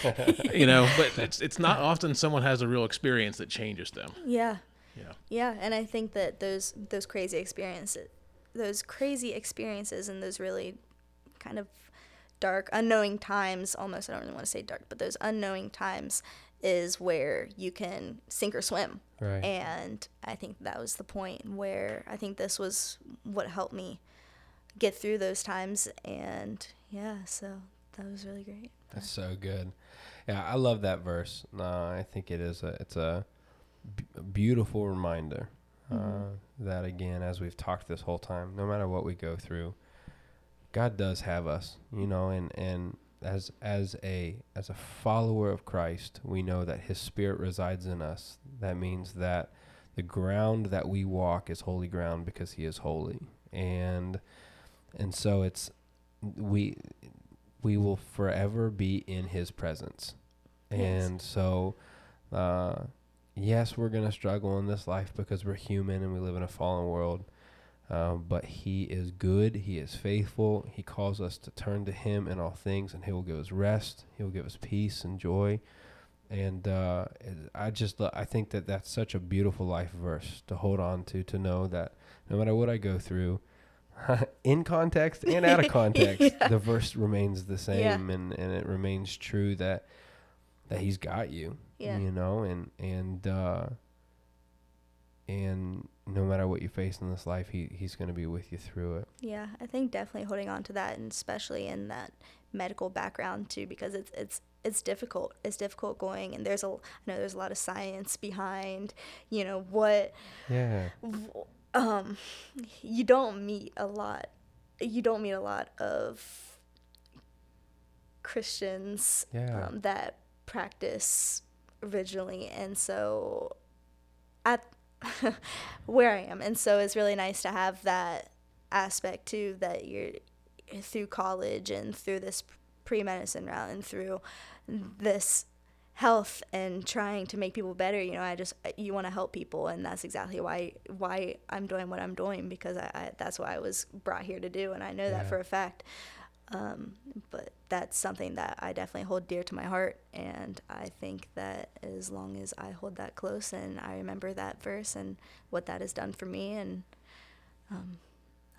you know. But it's it's not often someone has a real experience that changes them. Yeah. Yeah. Yeah, and I think that those those crazy experiences, those crazy experiences, and those really kind of dark, unknowing times. Almost, I don't really want to say dark, but those unknowing times is where you can sink or swim. Right. And I think that was the point where I think this was what helped me get through those times. And yeah, so that was really great. That's so good. Yeah, I love that verse. No, I think it is a it's a b- beautiful reminder uh, that again, as we've talked this whole time, no matter what we go through, God does have us, you know, and and as as a as a follower of Christ, we know that His Spirit resides in us. That means that the ground that we walk is holy ground because He is holy, and and so it's we we will forever be in his presence. Yes. And so uh yes, we're going to struggle in this life because we're human and we live in a fallen world. Um, but he is good. He is faithful. He calls us to turn to him in all things, and he will give us rest. He will give us peace and joy. And uh, I just I think that that's such a beautiful life verse to hold on to. To know that no matter what I go through, in context and out of context, Yeah. the verse remains the Yeah. same, and, and it remains true that that he's got you. Yeah. You know, and and uh, and no matter what you face in this life, he he's going to be with you through it. Yeah, I think definitely holding on to that, and especially in that medical background too, because it's it's it's difficult. It's difficult going, and there's a I know there's a lot of science behind, you know what, Yeah. Um, you don't meet a lot, you don't meet a lot of Christians Yeah. um, that practice originally, and so at where I am, and so it's really nice to have that aspect too that you're through college and through this pre-medicine route and through this health and trying to make people better you know i just you want to help people and that's exactly why why i'm doing what i'm doing because I, I that's what i was brought here to do and i know Yeah. that for a fact um, but that's something that I definitely hold dear to my heart, and I think that as long as I hold that close and I remember that verse and what that has done for me, and um,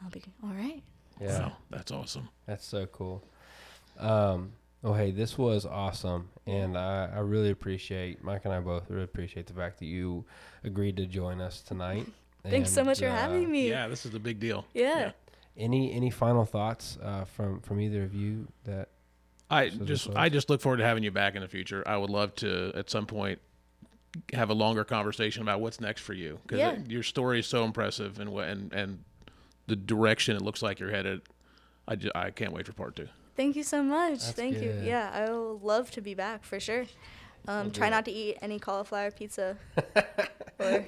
I'll be all right. Yeah. Wow, that's awesome. That's so cool. Um, oh, hey, this was awesome. And I, I really appreciate, Mike and I both really appreciate the fact that you agreed to join us tonight. Thanks so And, much for uh, having me. Yeah, this is a big deal. Yeah. Any any final thoughts uh, from from either of you that I just I just look forward to having you back in the future. I would love to at some point have a longer conversation about what's next for you because Yeah. your story is so impressive and and and the direction it looks like you're headed. I, ju- I can't wait for part two. Thank you so much. That's Thank you. Yeah, I will love to be back for sure. Um, try not to eat any cauliflower pizza. or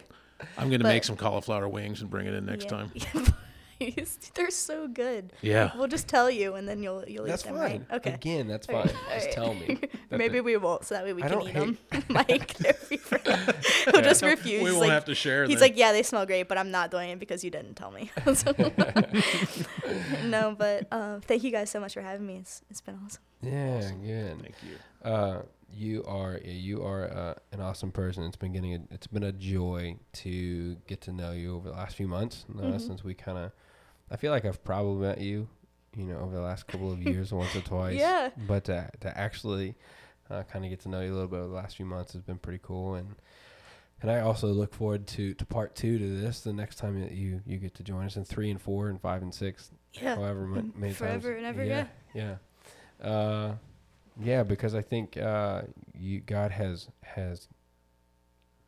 I'm going to But- make some cauliflower wings and bring it in next yeah. time. Please. They're so good. Yeah. We'll just tell you, and then you'll you'll that's eat them, fine. right? Okay. Again, that's All fine. right. Just All tell me. Maybe the- we won't, so that way we I can eat them. Mike, they're free for He'll just refuse. We won't like, have to share. He's then. like, yeah, they smell great, but I'm not doing it because you didn't tell me. No, but uh, thank you guys so much for having me. It's it's been awesome. Yeah, good. Thank you. Uh, you are yeah, you are uh, an awesome person. It's been getting a, it's been a joy to get to know you over the last few months. Uh, Mhm. Since we kind of, I feel like I've probably met you, you know, over the last couple of years, once or twice. Yeah. But to to actually uh, kind of get to know you a little bit over the last few months has been pretty cool, and and I also look forward to to part two to this. The next time that you you get to join us in three and four and five and six, Yeah. however ma- many forever times. and ever, Yeah, yeah, uh, yeah. Because I think uh, you God has has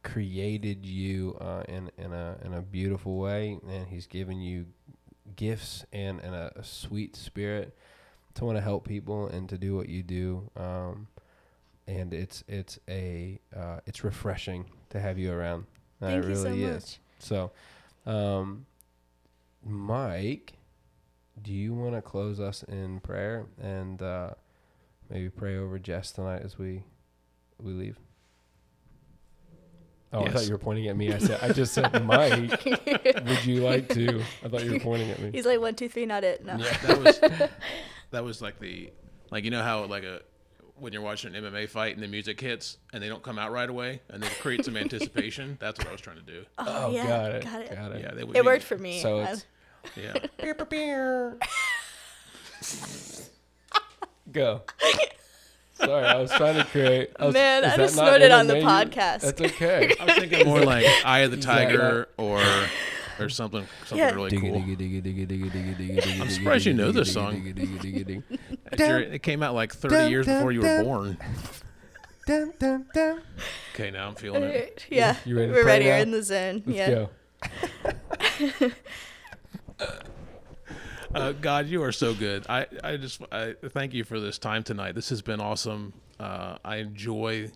created you uh, in in a in a beautiful way, and He's given you gifts and and a, a sweet spirit to want to help people and to do what you do. Um, and it's it's a uh, it's refreshing to have you around. Uh, Thank it you so really much. is. So, um, Mike, do you want to close us in prayer and uh, maybe pray over Jess tonight as we we leave? Oh, I thought you were pointing at me. I said I just said Mike. would you like to? I thought you were pointing at me. He's like one, two, three, not it. No. Yeah. That was that was like the like you know how like a when you're watching an MMA fight and the music hits and they don't come out right away and they create some anticipation. That's what I was trying to do. Oh, Oh, yeah, got it. got it. Got it. Yeah, they would It be- worked for me. So I- it's Yeah. Go. Sorry, I was trying to create. I was, Man, I just not snorted on the MMA? podcast. That's okay. I was thinking more like Eye of the Is that Tiger or or something something Yeah. really cool. I'm surprised you know this song. It came out like 30 years before you were born. Dun, dun, dun. Okay, now I'm feeling it. Yeah, You ready to we're pray ready. We're in the zone. Let's yeah. go. Uh, God, you are so good. I, I just I thank you for this time tonight. This has been awesome. Uh, I enjoy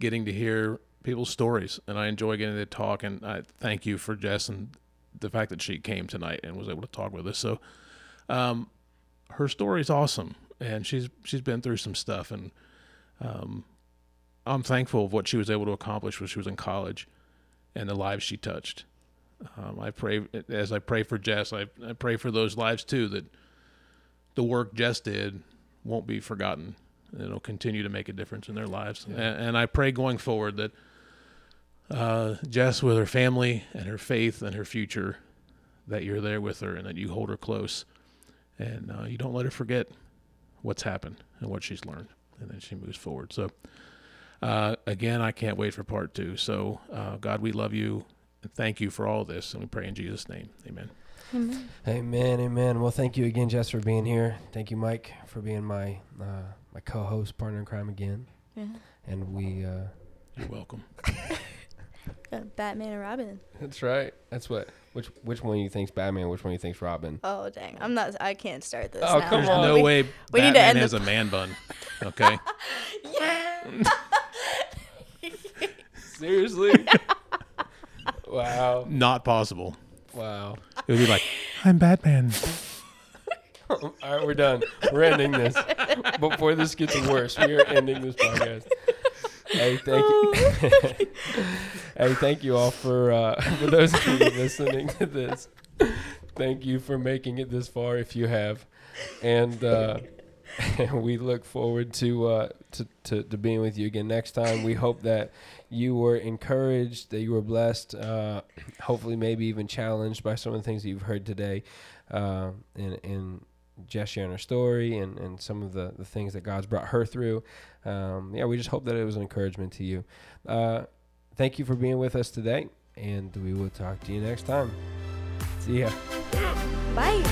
getting to hear people's stories, and I enjoy getting to talk. And I thank you for Jess and the fact that she came tonight and was able to talk with us. So, um, her story is awesome, and she's she's been through some stuff, and um, I'm thankful of what she was able to accomplish when she was in college, and the lives she touched. Um, I pray as I pray for Jess. I, I pray for those lives too that the work Jess did won't be forgotten. It'll continue to make a difference in their lives. Yeah. And, and I pray going forward that uh, Jess, with her family and her faith and her future, that you're there with her and that you hold her close, and uh, you don't let her forget what's happened and what she's learned, and then she moves forward. So. Uh, again, I can't wait for part two. So, uh, God, we love you and thank you for all this. And we pray in Jesus' name. Amen. Amen. Amen, amen. Well, thank you again, Jess, for being here. Thank you, Mike, for being my uh, my co-host, partner in crime again. Yeah. And we. Uh, You're welcome. Uh, Batman and Robin. that's right. That's what. Which which one you think's Batman? Which one you think's Robin? Oh dang, I'm not. I can't start this. Oh, now. come There's on. no We- way we need to end has the- a man bun. Okay. yeah. Seriously? Wow. Not possible. Wow. It would be like, I'm Batman. All right, we're done. We're ending this. Before this gets worse, we are ending this podcast. Hey, thank you. hey, thank you all for uh, for those of you listening to this. Thank you for making it this far, if you have, and uh, we look forward to, uh, to to to being with you again next time. We hope that you were encouraged, that you were blessed, uh, hopefully, maybe even challenged by some of the things that you've heard today, uh, in in Jess sharing her story and, and some of the, the things that God's brought her through. Um, yeah, we just hope that it was an encouragement to you. Uh, thank you for being with us today, and we will talk to you next time. See ya. Bye.